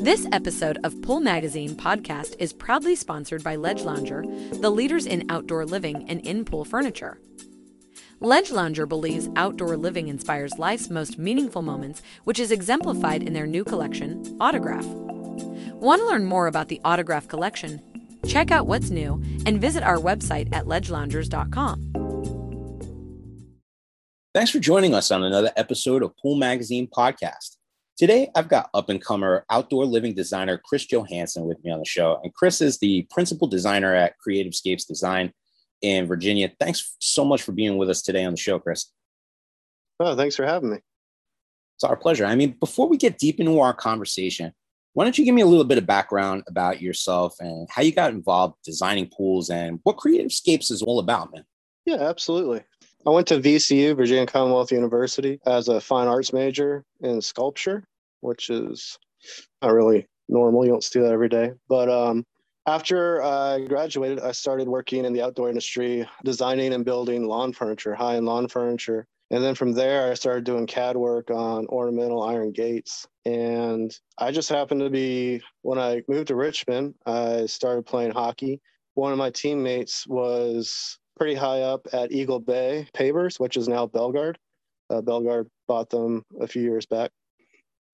This episode of Pool Magazine podcast is proudly sponsored by Ledge Lounger, the leaders in outdoor living and in pool furniture. Ledge Lounger believes outdoor living inspires life's most meaningful moments, which is exemplified in their new collection, Autograph. Want to learn more about the Autograph collection? Check out what's new and visit our website at ledgeloungers.com. Thanks for joining us on another episode of Pool Magazine podcast. Today, I've got up and comer outdoor living designer Chris Johansson with me on the show. And Chris is the principal designer at Creative Scapes Design in Virginia. Thanks so much for being with us today on the show, Chris. Oh, thanks for having me. It's our pleasure. I mean, before we get deep into our conversation, why don't you give me a little bit of background about yourself and how you got involved designing pools and what Creative Scapes is all about, man? Yeah, absolutely. I went to VCU, Virginia Commonwealth University, as a fine arts major in sculpture, which is not really normal. You don't see that every day. But um, after I graduated, I started working in the outdoor industry, designing and building lawn furniture, high end lawn furniture. And then from there, I started doing CAD work on ornamental iron gates. And I just happened to be, when I moved to Richmond, I started playing hockey. One of my teammates was pretty high up at Eagle Bay Pavers, which is now Belgard. Uh, Belgard bought them a few years back.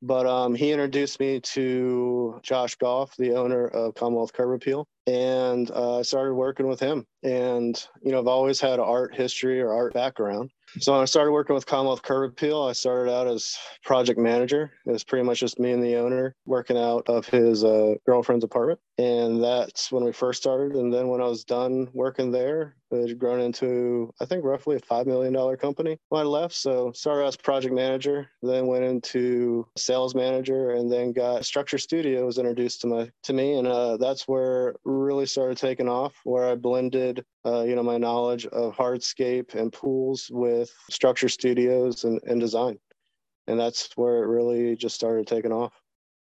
But um, he introduced me to Josh Goff, the owner of Commonwealth Curb Appeal, and uh, I started working with him. And you know, I've always had art history or art background, so when I started working with Commonwealth Curb Appeal, I started out as project manager. It was pretty much just me and the owner working out of his uh, girlfriend's apartment. And that's when we first started. And then when I was done working there, it had grown into, I think, roughly a $5 million company when I left. So started as project manager, then went into sales manager, and then got Structure Studio was introduced to my to me. And uh, that's where really started taking off, where I blended uh, you know, my knowledge of hardscape and pools with structure studios and, and design. And that's where it really just started taking off.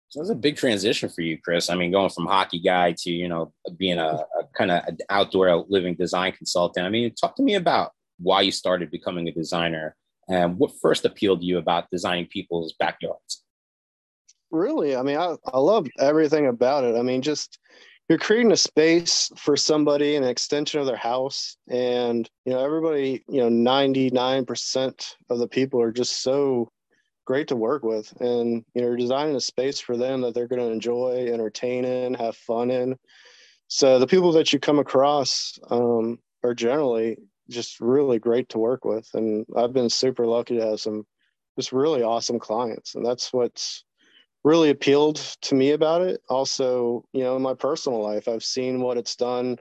So that's a big transition for you, Chris. I mean, going from hockey guy to, you know, being a, a kind of outdoor living design consultant. I mean, talk to me about why you started becoming a designer and what first appealed to you about designing people's backyards. Really? I mean, I, I love everything about it. I mean, just you're creating a space for somebody an extension of their house and you know everybody you know 99% of the people are just so great to work with. And you know you're designing a space for them that they're going to enjoy entertain in have fun in. So the people that you come across um, are generally just really great to work with. And i've been super lucky to have some just really awesome clients. And that's what's really appealed to me about it. Also, you know, in my personal life, I've seen what it's done,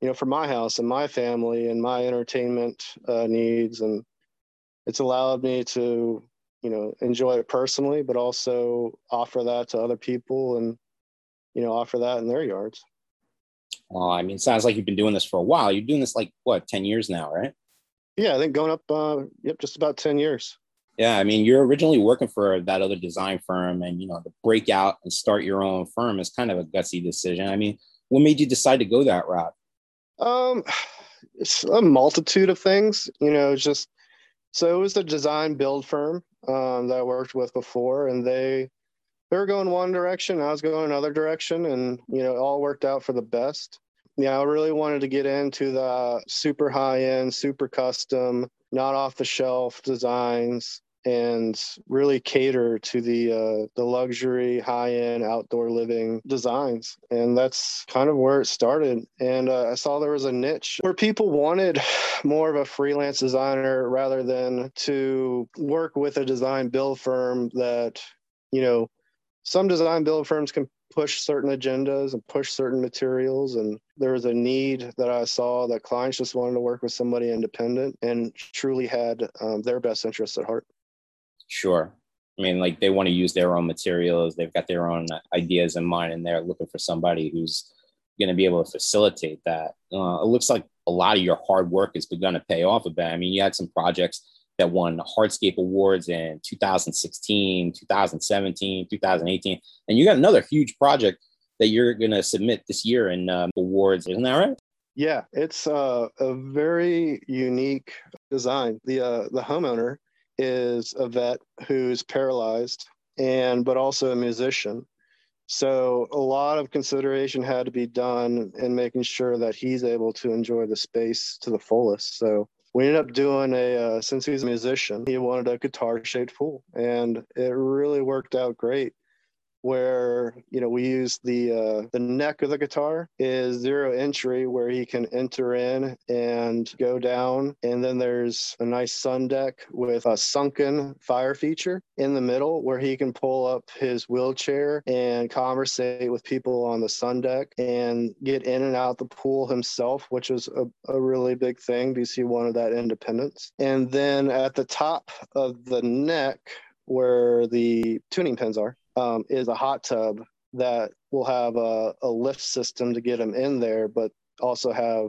you know, for my house and my family and my entertainment uh, needs, and it's allowed me to, you know, enjoy it personally, but also offer that to other people and, you know, offer that in their yards. Well, I mean, it sounds like you've been doing this for a while. You're doing this like what, ten years now, right? Yeah, I think going up, uh, yep, just about ten years. Yeah, I mean, you're originally working for that other design firm, and you know, to break out and start your own firm is kind of a gutsy decision. I mean, what made you decide to go that route? Um, it's a multitude of things. You know, just so it was a design build firm um, that I worked with before, and they they were going one direction, I was going another direction, and you know, it all worked out for the best. Yeah, I really wanted to get into the super high end, super custom, not off the shelf designs and really cater to the uh, the luxury high end outdoor living designs and that's kind of where it started and uh, i saw there was a niche where people wanted more of a freelance designer rather than to work with a design build firm that you know some design build firms can push certain agendas and push certain materials. And there was a need that I saw that clients just wanted to work with somebody independent and truly had um, their best interests at heart. Sure. I mean, like they want to use their own materials, they've got their own ideas in mind, and they're looking for somebody who's going to be able to facilitate that. Uh, it looks like a lot of your hard work has begun to pay off a bit. I mean, you had some projects that won Hardscape Awards in 2016, 2017, 2018. And you got another huge project that you're going to submit this year in um, awards. Isn't that right? Yeah, it's uh, a very unique design. The uh, the homeowner is a vet who's paralyzed and but also a musician. So a lot of consideration had to be done in making sure that he's able to enjoy the space to the fullest. So we ended up doing a uh, since he's a musician, he wanted a guitar shaped pool, and it really worked out great where you know we use the uh, the neck of the guitar is zero entry where he can enter in and go down. And then there's a nice sun deck with a sunken fire feature in the middle where he can pull up his wheelchair and conversate with people on the sun deck and get in and out the pool himself which is a, a really big thing because he wanted that independence. And then at the top of the neck where the tuning pins are um, is a hot tub that will have a, a lift system to get them in there, but also have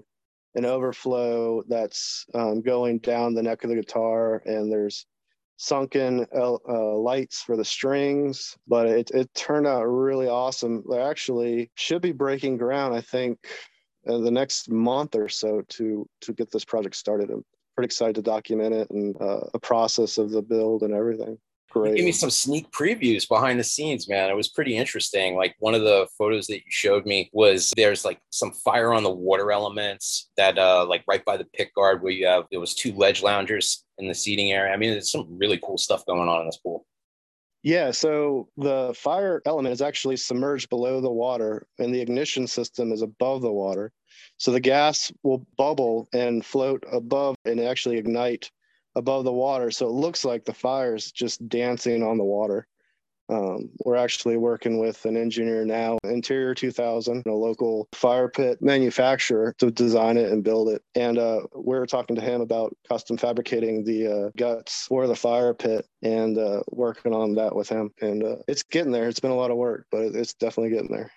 an overflow that's um, going down the neck of the guitar, and there's sunken uh, lights for the strings. But it, it turned out really awesome. They actually should be breaking ground, I think, uh, the next month or so to to get this project started. I'm pretty excited to document it and uh, a process of the build and everything. Great. Give me some sneak previews behind the scenes, man. It was pretty interesting. Like one of the photos that you showed me was there's like some fire on the water elements that uh like right by the pick guard where you have there was two ledge loungers in the seating area. I mean, there's some really cool stuff going on in this pool. Yeah, so the fire element is actually submerged below the water and the ignition system is above the water. So the gas will bubble and float above and actually ignite above the water. So it looks like the fire's just dancing on the water. Um, we're actually working with an engineer now, Interior 2000, a local fire pit manufacturer, to design it and build it. And uh, we're talking to him about custom fabricating the uh, guts for the fire pit and uh, working on that with him. And uh, it's getting there. It's been a lot of work, but it's definitely getting there.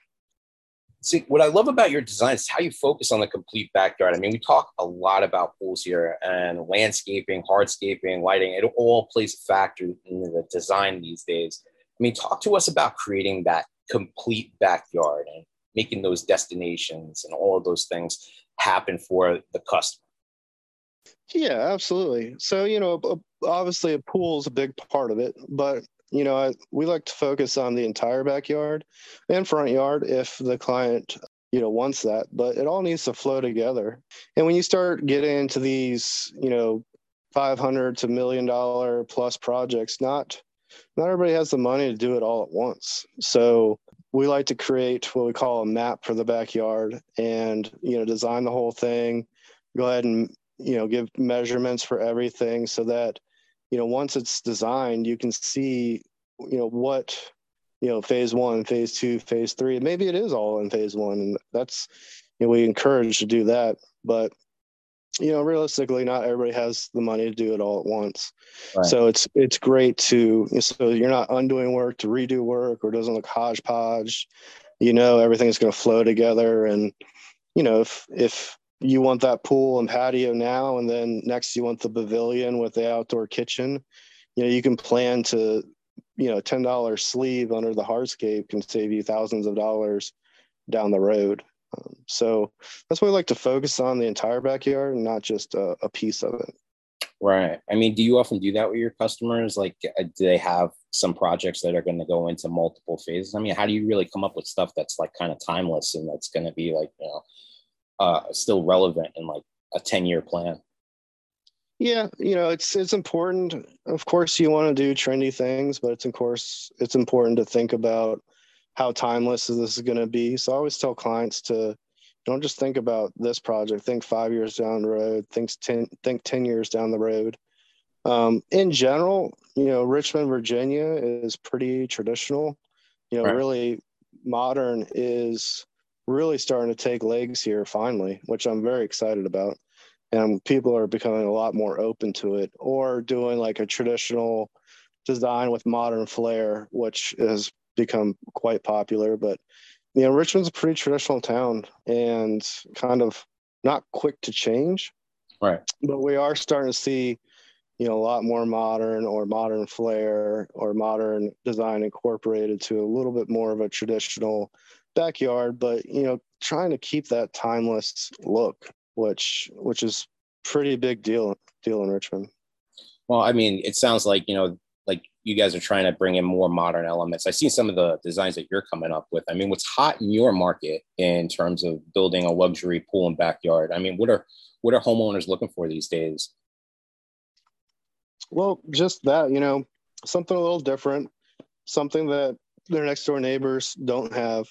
See, what I love about your design is how you focus on the complete backyard. I mean, we talk a lot about pools here and landscaping, hardscaping, lighting. It all plays a factor in the design these days. I mean, talk to us about creating that complete backyard and making those destinations and all of those things happen for the customer. Yeah, absolutely. So, you know, obviously a pool is a big part of it, but you know, I, we like to focus on the entire backyard and front yard if the client, you know, wants that, but it all needs to flow together. And when you start getting into these, you know, 500 to million dollar plus projects, not, not everybody has the money to do it all at once. So we like to create what we call a map for the backyard and, you know, design the whole thing, go ahead and, you know, give measurements for everything so that you know once it's designed you can see you know what you know phase one phase two phase three maybe it is all in phase one and that's you know we encourage to do that but you know realistically not everybody has the money to do it all at once right. so it's it's great to so you're not undoing work to redo work or doesn't look hodgepodge you know everything's going to flow together and you know if if you want that pool and patio now and then next you want the pavilion with the outdoor kitchen. You know you can plan to you know $10 sleeve under the hardscape can save you thousands of dollars down the road. Um, so that's why we like to focus on the entire backyard and not just a, a piece of it. Right. I mean do you often do that with your customers? Like uh, do they have some projects that are going to go into multiple phases? I mean how do you really come up with stuff that's like kind of timeless and that's going to be like you know uh, still relevant in like a 10 year plan? Yeah you know it's it's important. Of course you want to do trendy things but it's of course it's important to think about how timeless this is going to be. So i always tell clients to don't just think about this project. Think five years down the road. Think 10 think 10 years down the road. Um, in general you know richmond virginia is pretty traditional. You know right. really modern is really starting to take legs here finally, which I'm very excited about. And people are becoming a lot more open to it or doing like a traditional design with modern flair, which has become quite popular. But, you know, Richmond's a pretty traditional town and kind of not quick to change. Right. But we are starting to see, you know, a lot more modern or modern flair or modern design incorporated to a little bit more of a traditional backyard, but you know, trying to keep that timeless look, which which is pretty big deal deal in Richmond. Well, I mean, it sounds like you know, like you guys are trying to bring in more modern elements. I see some of the designs that you're coming up with. I mean, what's hot in your market in terms of building a luxury pool and backyard? I mean, what are what are homeowners looking for these days? Well, just that, you know, something a little different, something that their next door neighbors don't have.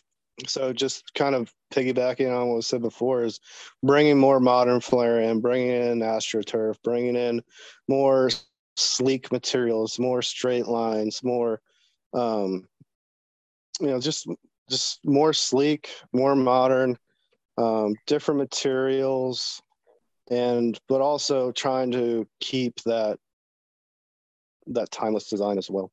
So just kind of piggybacking on what was said before is bringing more modern flair in, bringing in AstroTurf, bringing in more sleek materials, more straight lines, more, um, you know, just just more sleek, more modern, um, different materials, and but also trying to keep that that timeless design as well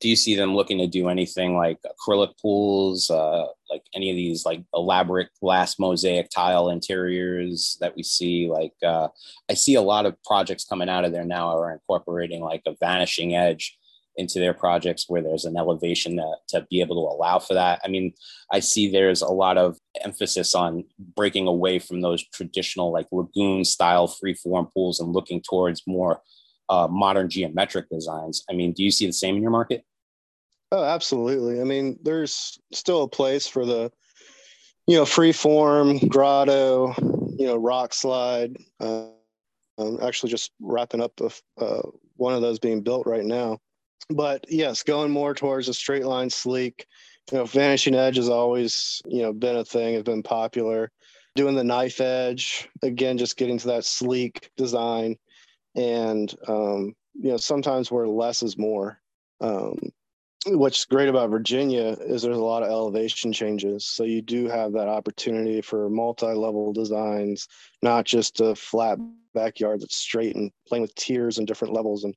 do you see them looking to do anything like acrylic pools, uh, like any of these like elaborate glass mosaic tile interiors that we see? Like uh, I see a lot of projects coming out of there now are incorporating like a vanishing edge into their projects where there's an elevation to, to be able to allow for that. I mean, I see there's a lot of emphasis on breaking away from those traditional like lagoon style freeform pools and looking towards more uh, modern geometric designs. I mean, do you see the same in your market? Oh, absolutely. I mean, there's still a place for the, you know, free form, grotto, you know, rock slide. Uh, I'm actually just wrapping up the, uh, one of those being built right now. But yes, going more towards a straight line, sleek. You know, vanishing edge has always, you know, been a thing, has been popular. Doing the knife edge, again, just getting to that sleek design. And, um, you know, sometimes where less is more. Um, what's great about Virginia is there's a lot of elevation changes. So you do have that opportunity for multi-level designs, not just a flat backyard that's straight and playing with tiers and different levels. And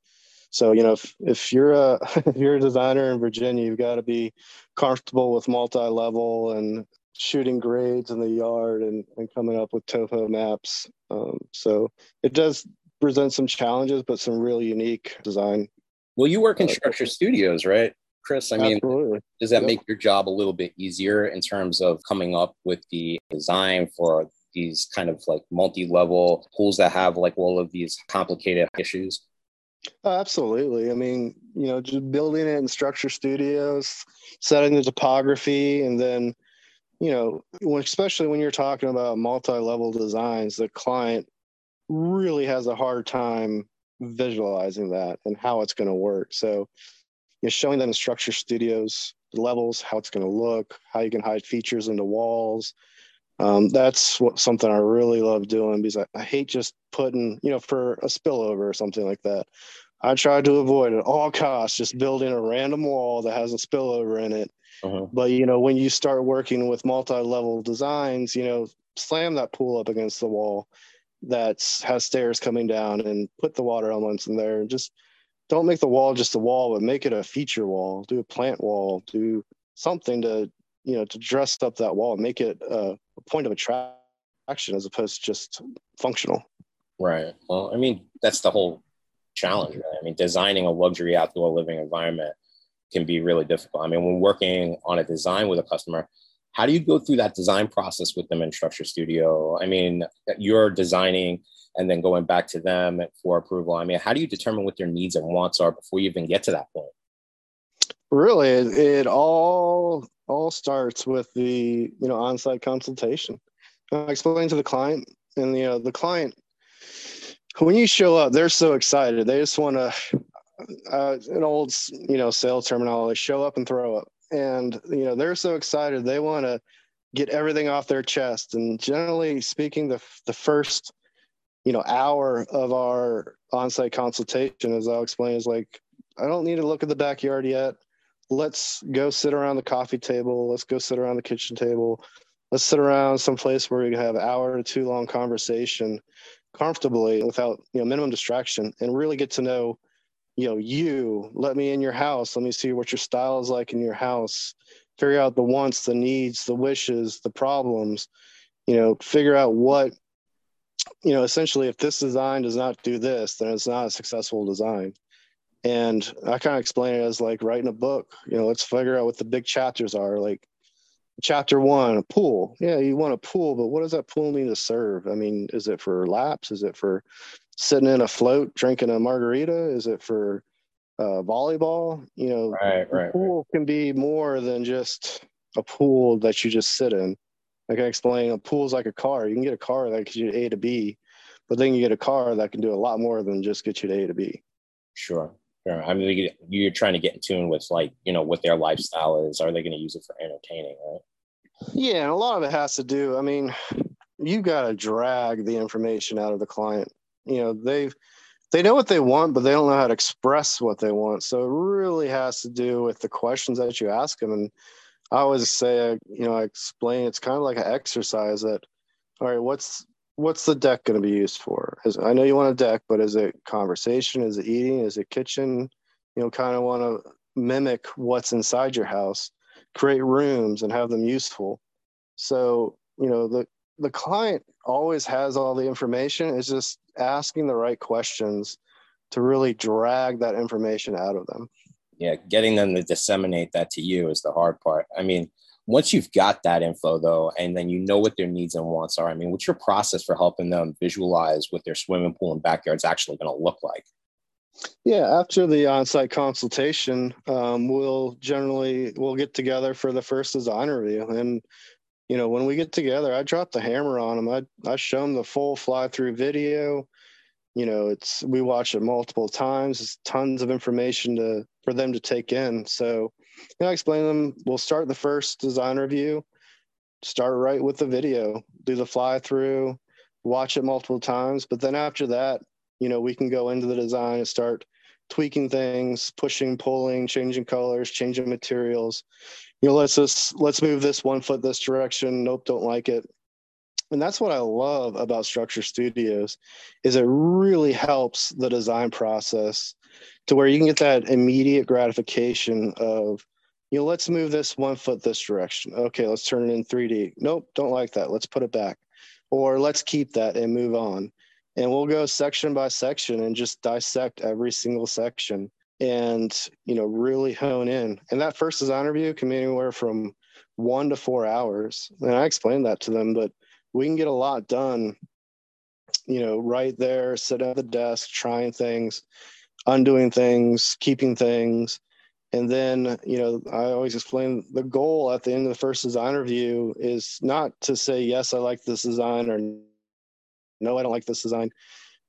so, you know, if, if you're a if you're a designer in Virginia, you've got to be comfortable with multi-level and shooting grades in the yard and, and coming up with topo maps. Um, so it does present some challenges, but some really unique design. Well, you work in uh, structure studios, right? Chris? I mean, Absolutely. does that yep. make your job a little bit easier in terms of coming up with the design for these kind of like multi-level pools that have like all of these complicated issues? Uh, absolutely. I mean, you know, just building it in structure studios, setting the topography, and then, you know, especially when you're talking about multi-level designs, the client really has a hard time visualizing that and how it's going to work. So you know, showing them in structure studios, the levels, how it's going to look, how you can hide features into walls. Um, that's what something I really love doing because I, I hate just putting, you know, for a spillover or something like that. I try to avoid at all costs just building a random wall that has a spillover in it. Uh-huh. But you know, when you start working with multi-level designs, you know, slam that pool up against the wall that has stairs coming down and put the water elements in there and just don't make the wall just a wall, but make it a feature wall. Do a plant wall. Do something to you know to dress up that wall. and Make it a, a point of attraction as opposed to just functional. Right. Well, I mean that's the whole challenge. Right? I mean, designing a luxury outdoor living environment can be really difficult. I mean, when working on a design with a customer, how do you go through that design process with them in Structure Studio? I mean, you're designing and then going back to them for approval. I mean, how do you determine what their needs and wants are before you even get to that point? Really, it, all all starts with the you know on-site consultation. I explain to the client, and you know the client when you show up, they're so excited. They just want to uh, an old you know sales terminology show up and throw up and you know they're so excited they want to get everything off their chest. And generally speaking the the first you know hour of our on-site consultation as i'll explain is like i don't need to look at the backyard yet. Let's go sit around the coffee table. Let's go sit around the kitchen table. Let's sit around some place where we can have an hour or two long conversation comfortably without you know minimum distraction and really get to know you know you let me in your house. Let me see what your style is like in your house. Figure out the wants the needs the wishes the problems. You know figure out what you know essentially if this design does not do this then it's not a successful design. And i kind of explain it as like writing a book. You know let's figure out what the big chapters are. Like chapter one a pool yeah you want a pool but what does that pool need to serve i mean is it for laps is it for sitting in a float drinking a margarita is it for uh, volleyball. You know, right, right, pool right. can be more than just a pool that you just sit in. Like I explained, a pool is like a car. You can get a car that gets you to A to B, but then you get a car that can do a lot more than just get you to A to B. Sure. I mean, you're trying to get in tune with like, you know, what their lifestyle is. Are they going to use it for entertaining, right? Yeah, and a lot of it has to do. I mean, you got to drag the information out of the client. You know, they've they know what they want, but they don't know how to express what they want. So it really has to do with the questions that you ask them. And I always say, you know, I explain it's kind of like an exercise that, all right, what's what's the deck going to be used for? Is, I know you want a deck, but is it conversation? Is it eating? Is it kitchen? You know, kind of want to mimic what's inside your house, create rooms and have them useful. So, you know, the the client always has all the information. It's just asking the right questions to really drag that information out of them. Yeah, getting them to disseminate that to you is the hard part. I mean, once you've got that info though, and then you know what their needs and wants are, I mean, what's your process for helping them visualize what their swimming pool and backyard is actually going to look like? Yeah, after the on-site consultation, um, we'll generally we'll get together for the first design review, and you know when we get together, I drop the hammer on them. I I show them the full fly-through video. You know, it's we watch it multiple times. It's tons of information to for them to take in. So know, I explain them. We'll start the first design review. Start right with the video. Do the fly-through. Watch it multiple times. But then after that, you know, we can go into the design and start tweaking things, pushing, pulling, changing colors, changing materials. You know, let's just let's move this one foot this direction. Nope, don't like it. And that's what I love about Structure Studios is it really helps the design process to where you can get that immediate gratification of, you know, let's move this one foot this direction. Okay, let's turn it in 3D. Nope, don't like that. Let's put it back. Or let's keep that and move on and we'll go section by section and just dissect every single section and you know really hone in and that first design review can be anywhere from one to four hours and i explained that to them but we can get a lot done you know right there sitting at the desk trying things undoing things keeping things and then you know i always explain the goal at the end of the first design review is not to say yes i like this design or no, I don't like this design.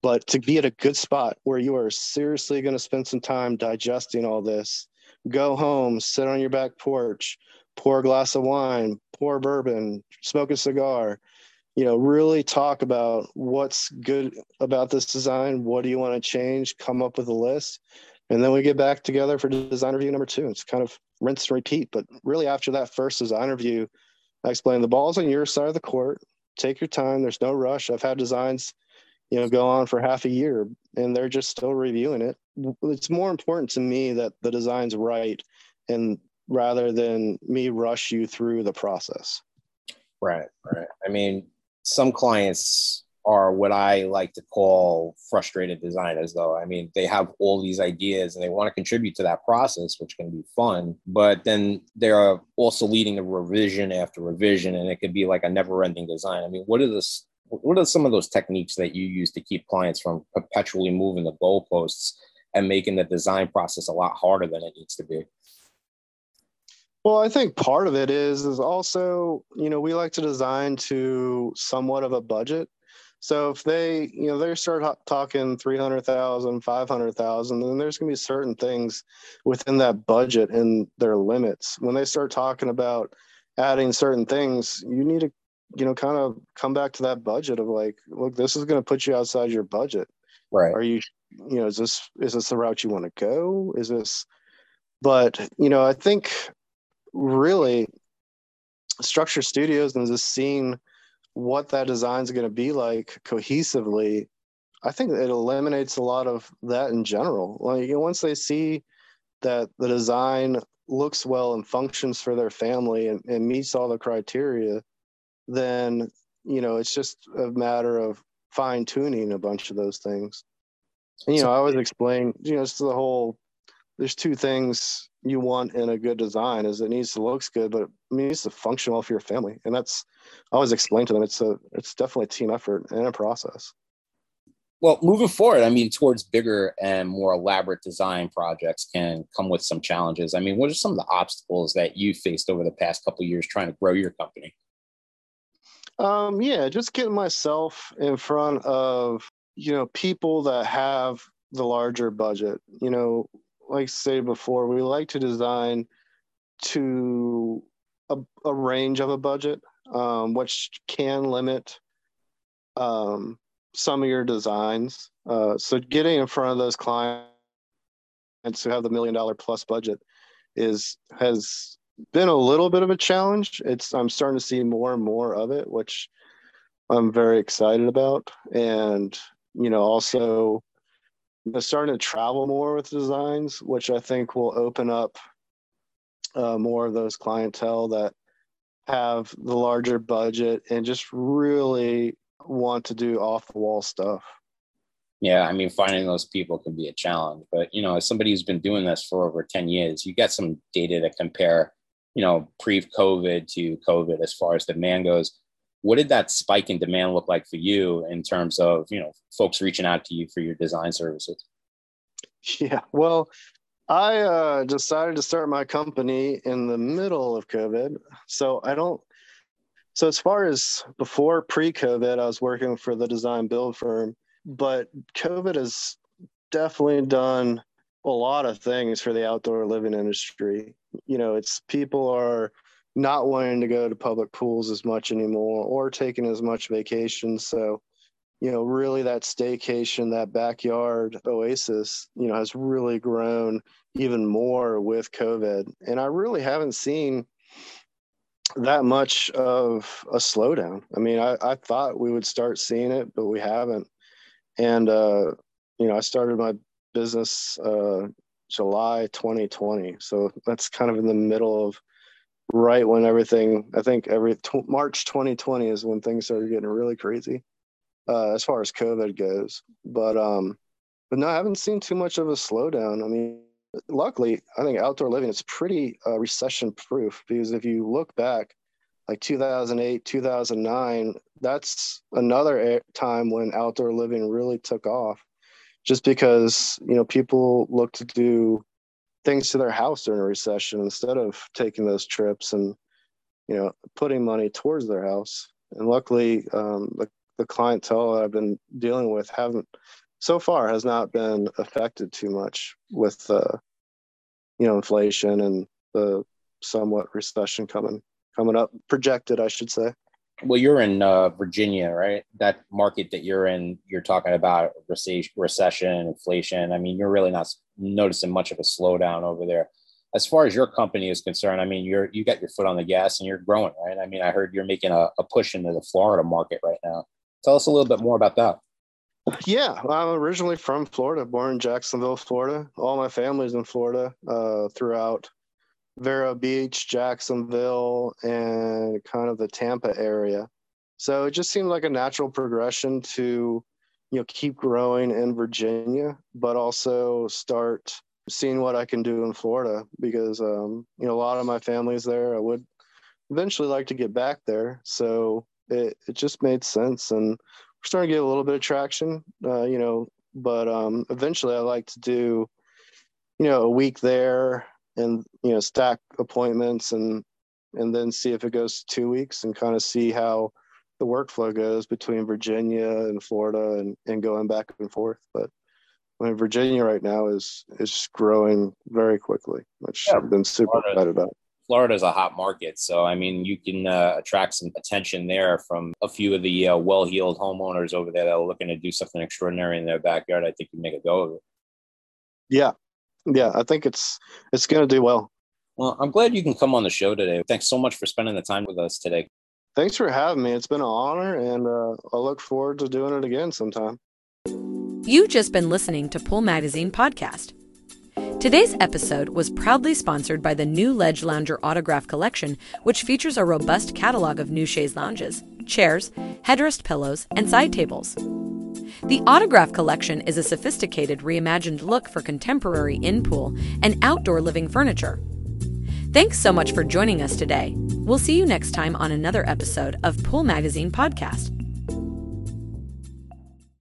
But to be at a good spot where you are seriously going to spend some time digesting all this, go home, sit on your back porch, pour a glass of wine, pour bourbon, smoke a cigar, you know, really talk about what's good about this design. What do you want to change? Come up with a list. And then we get back together for design review number two. It's kind of rinse and repeat. But really, after that first design review, I explain the ball's on your side of the court take your time. There's no rush. I've had designs, you know, go on for half a year and they're just still reviewing it. It's more important to me that the design's right and rather than me rush you through the process. Right, right. I mean, some clients are what I like to call frustrated designers, though. I mean, they have all these ideas and they want to contribute to that process, which can be fun, but then they're also leading a revision after revision, and it could be like a never ending design. I mean, what are this? What are some of those techniques that you use to keep clients from perpetually moving the goalposts and making the design process a lot harder than it needs to be? Well, I think part of it is is also, you know, we like to design to somewhat of a budget. So if they, you know, they start talking 300,000, 500,000, then there's going to be certain things within that budget and their limits. When they start talking about adding certain things, you need to, you know, kind of come back to that budget of like, look, this is going to put you outside your budget. Right. Are you, you know, is this, is this the route you want to go? Is this, but, you know, I think really structure studios and just seeing what that design is going to be like cohesively, I think it eliminates a lot of that in general. Like once they see that the design looks well and functions for their family and, and meets all the criteria, then you know it's just a matter of fine tuning a bunch of those things. And you know, I always explain, you know, it's the whole there's two things you want in a good design is it needs to looks good, but it needs to function well for your family. And that's I always explain to them it's a it's definitely a team effort and a process. Well, moving forward, I mean, towards bigger and more elaborate design projects can come with some challenges. I mean, what are some of the obstacles that you faced over the past couple years trying to grow your company? Um, yeah, just getting myself in front of you know people that have the larger budget. You know, like say before, we like to design to a, a range of a budget, um, which can limit um, some of your designs. Uh, so getting in front of those clients who have the million dollar plus budget is has been a little bit of a challenge. It's I'm starting to see more and more of it, which I'm very excited about. And you know, also know, starting to travel more with designs, which I think will open up uh, more of those clientele that have the larger budget and just really want to do off the wall stuff. Yeah, I mean, finding those people can be a challenge. But you know, as somebody who's been doing this for over ten years, you get some data to compare. You know, pre-COVID to COVID as far as demand goes. What did that spike in demand look like for you in terms of you know folks reaching out to you for your design services? Yeah, well, I uh, decided to start my company in the middle of COVID, so I don't so as far as before pre-COVID, I was working for the design build firm, but COVID has definitely done a lot of things for the outdoor living industry. You know, it's people are not wanting to go to public pools as much anymore or taking as much vacation. So, you know, really that staycation, that backyard oasis, you know, has really grown even more with COVID. And I really haven't seen that much of a slowdown. I mean, I, I thought we would start seeing it, but we haven't. And, uh, you know, I started my business uh, July 2020. So that's kind of in the middle of right when everything, I think every t- March 2020 is when things started getting really crazy uh, as far as COVID goes. But, um, but no, I haven't seen too much of a slowdown. I mean, luckily, I think outdoor living is pretty uh, recession proof because if you look back, like 2008, 2009, that's another time when outdoor living really took off just because, you know, people look to do things to their house during a recession instead of taking those trips and, you know, putting money towards their house. And luckily, um, the, the clientele I've been dealing with haven't so far has not been affected too much with uh, you know inflation and the somewhat recession coming coming up projected i should say well you're in uh, virginia right? That market that you're in you're talking about recession inflation. I mean you're really not noticing much of a slowdown over there. As far as your company is concerned i mean you're you got your foot on the gas and you're growing right? I mean i heard you're making a, a push into the florida market right now. Tell us a little bit more about that. Yeah, well, I'm originally from Florida, born in Jacksonville, Florida. All my family's in Florida uh, throughout Vero Beach, Jacksonville, and kind of the Tampa area. So it just seemed like a natural progression to, you know, keep growing in Virginia, but also start seeing what I can do in Florida because, um, you know, a lot of my family's there. I would eventually like to get back there. So it, it just made sense. And we're starting to get a little bit of traction, uh, you know, but um, eventually I like to do, you know, a week there and, you know, stack appointments and, and then see if it goes two weeks and kind of see how the workflow goes between Virginia and Florida and, and going back and forth. But I mean, Virginia right now is, is growing very quickly, which yeah, I've been super Florida, excited about. Florida is a hot market. So, I mean, you can uh, attract some attention there from a few of the uh, well heeled homeowners over there that are looking to do something extraordinary in their backyard. I think you make a go of it. Yeah. Yeah. I think it's, it's going to do well. Well, I'm glad you can come on the show today. Thanks so much for spending the time with us today. Thanks for having me. It's been an honor, and uh, I look forward to doing it again sometime. You've just been listening to Pool Magazine Podcast. Today's episode was proudly sponsored by the new Ledge Lounger Autograph Collection, which features a robust catalog of new chaise lounges, chairs, headrest pillows, and side tables. The Autograph Collection is a sophisticated, reimagined look for contemporary in pool and outdoor living furniture. Thanks so much for joining us today. We'll see you next time on another episode of Pool Magazine Podcast.